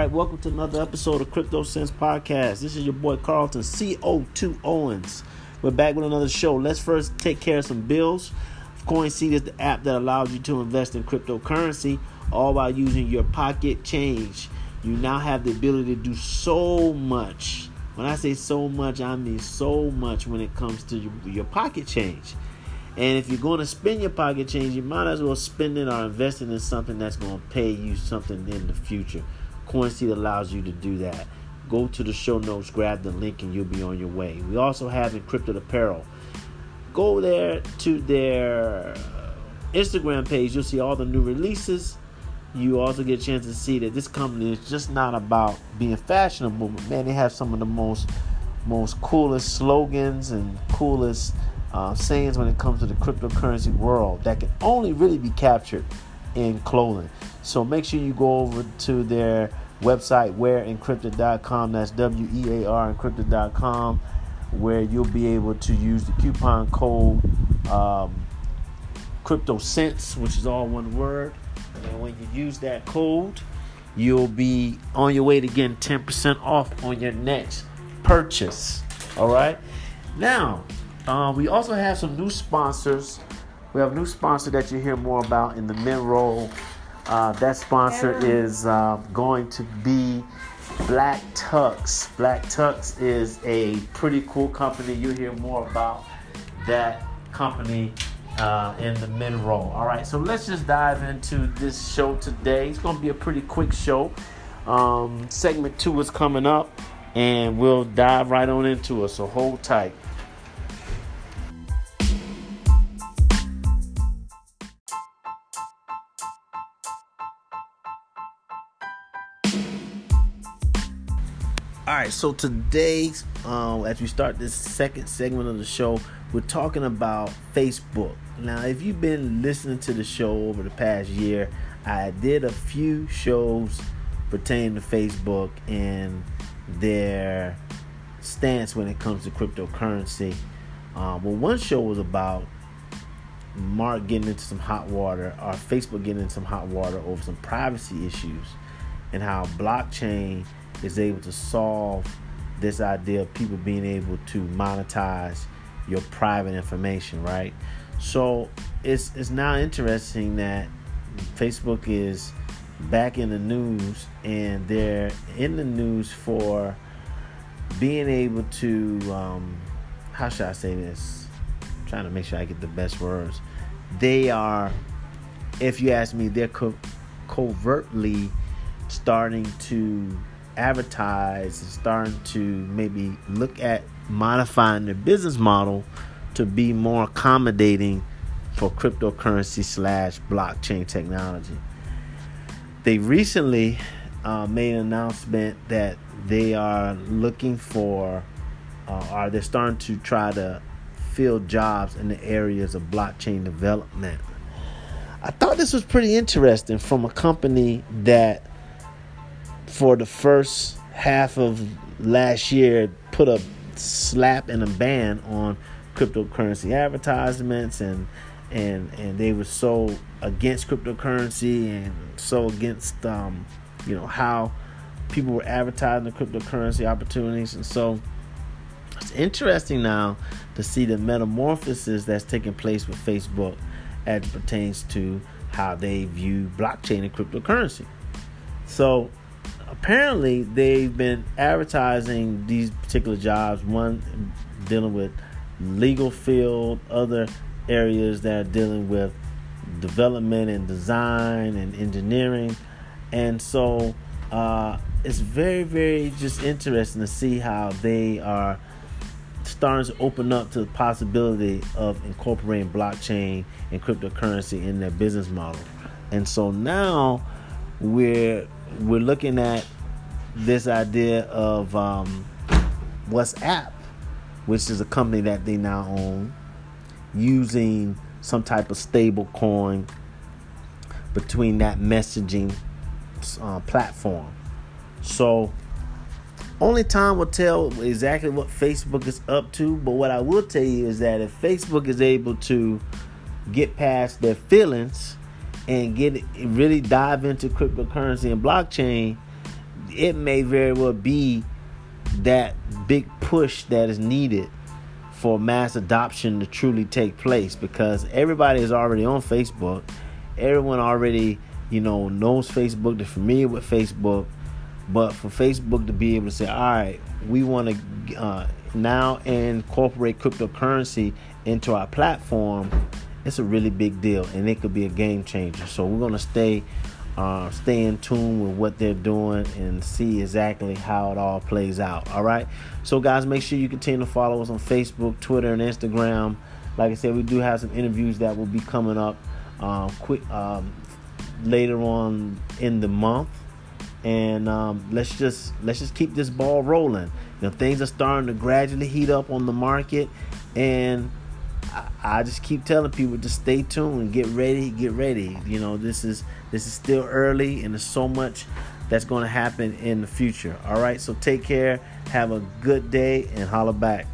right, welcome to another episode of Crypto Sense Podcast. This is your boy Carlton CO2 Owens. We're back with another show. Let's first take care of some bills. CoinSeed is the app that allows you to invest in cryptocurrency all while using your pocket change. You now have the ability to do so much. When I say so much, I mean so much when it comes to your, your pocket change. And if you're going to spend your pocket change, you might as well spend it or invest it in something that's going to pay you something in the future. CoinSeed allows you to do that. Go to the show notes, grab the link, and you'll be on your way. We also have Encrypted Apparel. Go there to their Instagram page. You'll see all the new releases. You also get a chance to see that this company is just not about being fashionable, but man, they have some of the most most coolest slogans and coolest uh, sayings when it comes to the cryptocurrency world that can only really be captured in clothing. So make sure you go over to their website, wearencrypted.com. That's W E A R encrypted.com, where you'll be able to use the coupon code um, CryptoSense, which is all one word. And when you use that code, you'll be on your way to getting 10% off on your next purchase. All right. Now, uh, we also have some new sponsors. We have a new sponsor that you hear more about in the mid roll. Uh, that sponsor is uh, going to be Black Tux. Black Tux is a pretty cool company. You'll hear more about that company uh, in the mid roll. All right, so let's just dive into this show today. It's going to be a pretty quick show. Um, segment two is coming up, and we'll dive right on into it. So hold tight. All right, so today, um, as we start this second segment of the show, we're talking about Facebook. Now, if you've been listening to the show over the past year, I did a few shows pertaining to Facebook and their stance when it comes to cryptocurrency. Um, well, one show was about Mark getting into some hot water, or Facebook getting into some hot water over some privacy issues, and how blockchain is able to solve this idea of people being able to monetize your private information, right? So it's it's now interesting that Facebook is back in the news and they're in the news for being able to um, how should I say this? I'm trying to make sure I get the best words. They are, if you ask me, they're co- covertly starting to advertise and starting to maybe look at modifying their business model to be more accommodating for cryptocurrency slash blockchain technology. They recently uh, made an announcement that they are looking for, uh, or they're starting to try to fill jobs in the areas of blockchain development. I thought this was pretty interesting from a company that for the first half of last year put a slap and a ban on cryptocurrency advertisements and and and they were so against cryptocurrency and so against um, you know how people were advertising the cryptocurrency opportunities and so it's interesting now to see the metamorphosis that's taking place with Facebook as pertains to how they view blockchain and cryptocurrency. So apparently they've been advertising these particular jobs one dealing with legal field other areas that are dealing with development and design and engineering. And so uh, it's very very just interesting to see how they are starting to open up to the possibility of incorporating blockchain and cryptocurrency in their business model. And so now we're we're looking at this idea of um, WhatsApp, which is a company that they now own, using some type of stable coin between that messaging uh, platform. So, only time will tell exactly what Facebook is up to. But what I will tell you is that if Facebook is able to get past their feelings and get really dive into cryptocurrency and blockchain, it may very well be that big push that is needed for mass adoption to truly take place because everybody is already on Facebook. Everyone already, you know, knows Facebook, they're familiar with Facebook. But for Facebook to be able to say, all right, we want to uh, now incorporate cryptocurrency into our platform, it's a really big deal and it could be a game changer. So we're going to stay uh, stay in tune with what they're doing and see exactly how it all plays out. All right. So, guys, make sure you continue to follow us on Facebook, Twitter, and Instagram. Like I said, we do have some interviews that will be coming up um, quick um, later on in the month, and um, let's just let's just keep this ball rolling. You know, things are starting to gradually heat up on the market, and I, just keep telling people to stay tuned get ready, get ready. You know, this is this is still early and there's so much that's going to happen in the future. All right, so take care, have a good day, and holla back.